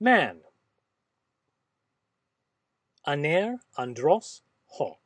Man. Aner andros hoc